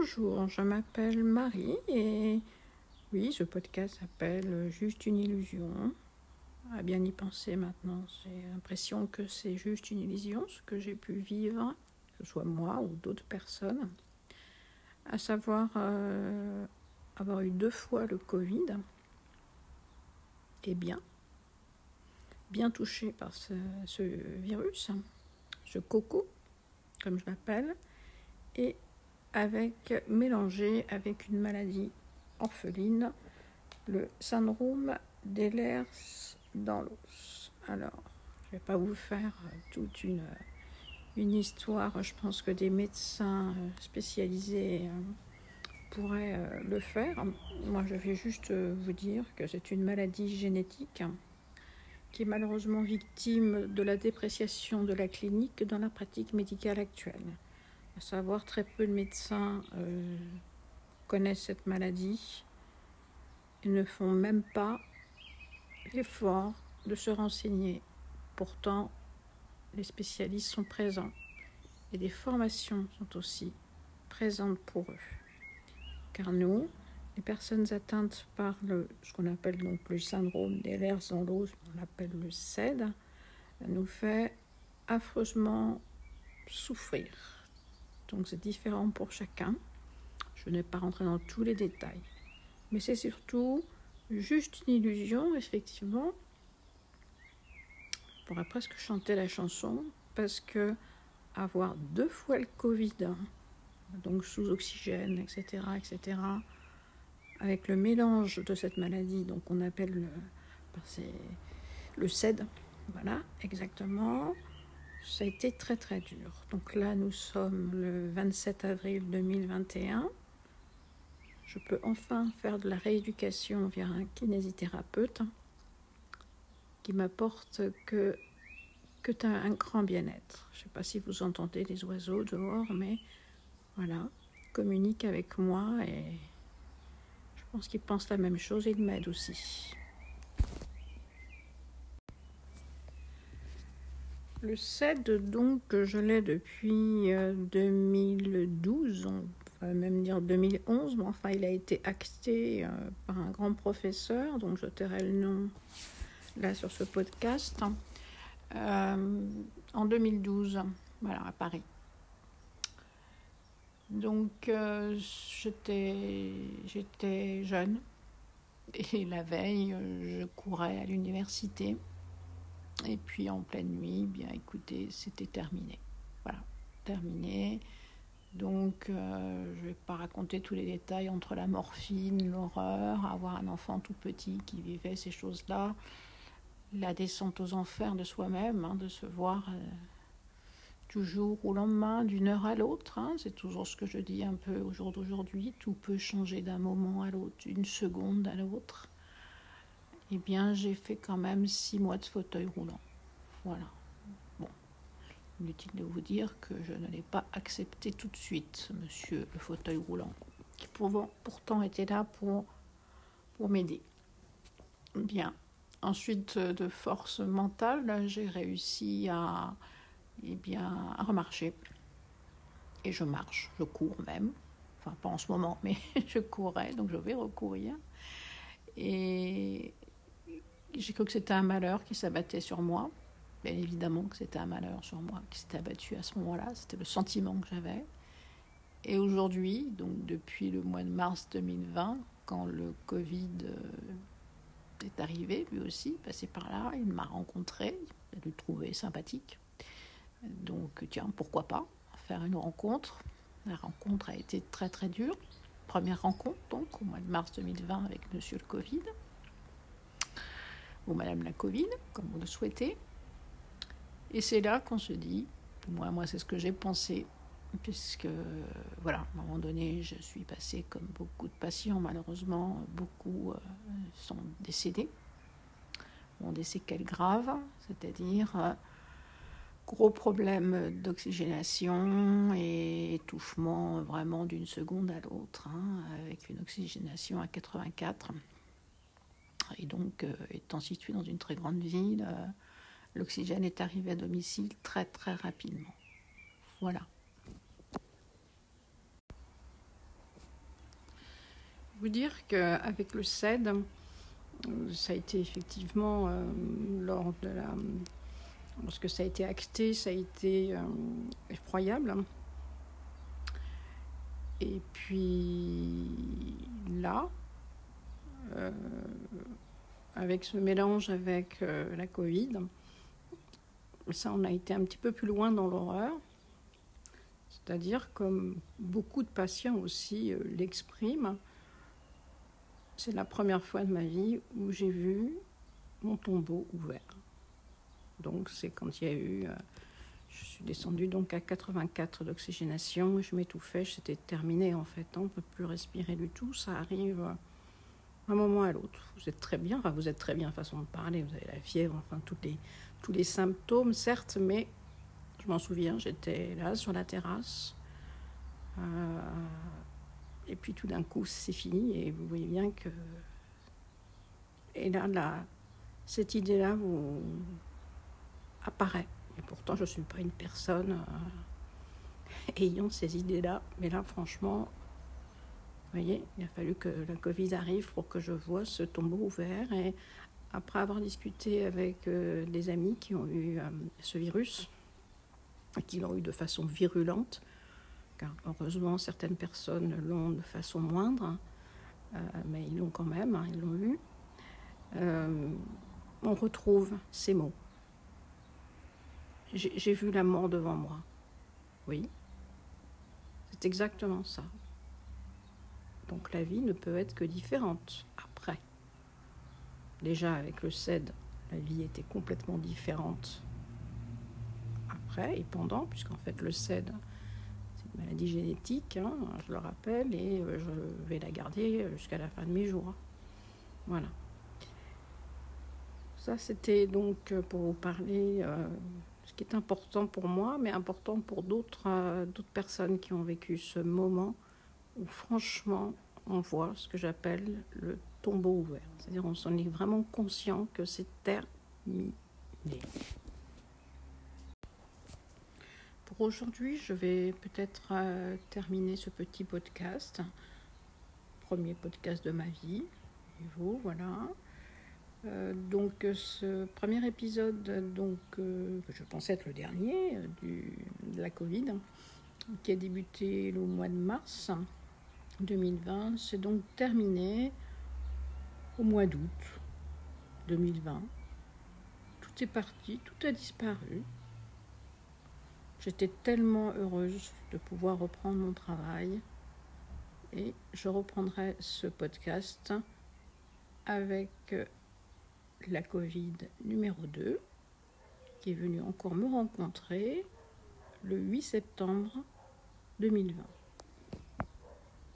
Bonjour, je m'appelle Marie et oui, ce podcast s'appelle Juste une illusion. À bien y penser maintenant, j'ai l'impression que c'est juste une illusion, ce que j'ai pu vivre, que ce soit moi ou d'autres personnes. À savoir euh, avoir eu deux fois le Covid et bien, bien touché par ce, ce virus, ce coco, comme je l'appelle, et avec mélangé avec une maladie orpheline, le syndrome d'Ehlers dans l'os. Alors, je ne vais pas vous faire toute une, une histoire. Je pense que des médecins spécialisés euh, pourraient euh, le faire. Moi, je vais juste vous dire que c'est une maladie génétique qui est malheureusement victime de la dépréciation de la clinique dans la pratique médicale actuelle à savoir très peu de médecins euh, connaissent cette maladie et ne font même pas l'effort de se renseigner. Pourtant, les spécialistes sont présents et des formations sont aussi présentes pour eux. Car nous, les personnes atteintes par le, ce qu'on appelle donc le syndrome des lèvres dans l'os, on l'appelle le CED, nous fait affreusement souffrir. Donc c'est différent pour chacun. Je n'ai pas rentré dans tous les détails. Mais c'est surtout juste une illusion, effectivement. Je pourrais presque chanter la chanson parce que avoir deux fois le Covid, donc sous oxygène, etc., etc., avec le mélange de cette maladie, donc on appelle le, ben, le CED, voilà, exactement, ça a été très très dur. Donc là, nous sommes le 27 avril 2021. Je peux enfin faire de la rééducation via un kinésithérapeute qui m'apporte que, que un grand bien-être. Je ne sais pas si vous entendez les oiseaux dehors, mais voilà, communique avec moi et je pense qu'il pense la même chose et il m'aide aussi. Le CED, donc, je l'ai depuis 2012, euh, on va même dire 2011, mais enfin, il a été acté euh, par un grand professeur, donc je tairai le nom là sur ce podcast, euh, en 2012, voilà, à Paris. Donc, j'étais jeune, et la veille, je courais à l'université. Et puis en pleine nuit, bien écoutez, c'était terminé. Voilà, terminé. Donc, euh, je ne vais pas raconter tous les détails entre la morphine, l'horreur, avoir un enfant tout petit qui vivait ces choses-là, la descente aux enfers de soi-même, hein, de se voir euh, toujours au lendemain, d'une heure à l'autre. Hein. c'est toujours ce que je dis un peu au jour d'aujourd'hui. Tout peut changer d'un moment à l'autre, d'une seconde à l'autre eh bien, j'ai fait quand même six mois de fauteuil roulant. Voilà. Bon, inutile de vous dire que je ne l'ai pas accepté tout de suite, monsieur le fauteuil roulant, qui pourtant était là pour, pour m'aider. Bien. Ensuite, de force mentale, j'ai réussi à, eh bien, à remarcher. Et je marche, je cours même. Enfin, pas en ce moment, mais je courais, donc je vais recourir. Et j'ai cru que c'était un malheur qui s'abattait sur moi. Bien évidemment que c'était un malheur sur moi qui s'était abattu à ce moment-là. C'était le sentiment que j'avais. Et aujourd'hui, donc depuis le mois de mars 2020, quand le Covid euh, est arrivé, lui aussi, passé par là, il m'a rencontré, il a le trouvé sympathique. Donc, tiens, pourquoi pas faire une rencontre? La rencontre a été très très dure. Première rencontre, donc, au mois de mars 2020 avec monsieur le Covid ou Madame la Covid, comme vous le souhaitez. Et c'est là qu'on se dit, moi, moi c'est ce que j'ai pensé, puisque, voilà, à un moment donné, je suis passée comme beaucoup de patients, malheureusement, beaucoup euh, sont décédés, ont des séquelles graves, c'est-à-dire euh, gros problème d'oxygénation et étouffement vraiment d'une seconde à l'autre, hein, avec une oxygénation à 84 et donc, euh, étant situé dans une très grande ville, euh, l'oxygène est arrivé à domicile très très rapidement. Voilà. vous dire qu'avec le CED, euh, ça a été effectivement lors de la. Lorsque ça a été acté, ça a été effroyable. Et puis là, avec ce mélange avec la Covid, ça, on a été un petit peu plus loin dans l'horreur. C'est-à-dire, comme beaucoup de patients aussi l'expriment, c'est la première fois de ma vie où j'ai vu mon tombeau ouvert. Donc c'est quand il y a eu... Euh, je suis descendue donc à 84 d'oxygénation, je m'étouffais, c'était terminé en fait. On ne peut plus respirer du tout, ça arrive un moment à l'autre. Vous êtes très bien, enfin vous êtes très bien façon de parler, vous avez la fièvre, enfin tous les, tous les symptômes certes, mais je m'en souviens, j'étais là sur la terrasse. Euh, et puis tout d'un coup, c'est fini et vous voyez bien que. Et là, là cette idée-là vous apparaît. Et pourtant, je ne suis pas une personne euh, ayant ces idées-là. Mais là, franchement, vous voyez, il a fallu que la Covid arrive pour que je vois ce tombeau ouvert. Et après avoir discuté avec euh, des amis qui ont eu euh, ce virus, qui l'ont eu de façon virulente, car heureusement certaines personnes l'ont de façon moindre, euh, mais ils l'ont quand même, hein, ils l'ont eu. On retrouve ces mots. J'ai vu la mort devant moi. Oui, c'est exactement ça. Donc la vie ne peut être que différente après. Déjà avec le CED, la vie était complètement différente après et pendant, puisqu'en fait le CED, maladie génétique, hein, je le rappelle, et euh, je vais la garder jusqu'à la fin de mes jours. Voilà. Ça, c'était donc pour vous parler euh, ce qui est important pour moi, mais important pour d'autres euh, d'autres personnes qui ont vécu ce moment où franchement on voit ce que j'appelle le tombeau ouvert. C'est-à-dire on s'en est vraiment conscient que c'est terminé. aujourd'hui, je vais peut-être euh, terminer ce petit podcast. Premier podcast de ma vie. Et vous, voilà. Euh, donc ce premier épisode, donc, euh, je pensais être le dernier de la Covid, qui a débuté le mois de mars 2020, c'est donc terminé au mois d'août 2020. Tout est parti, tout a disparu. J'étais tellement heureuse de pouvoir reprendre mon travail et je reprendrai ce podcast avec la Covid numéro 2 qui est venue encore me rencontrer le 8 septembre 2020.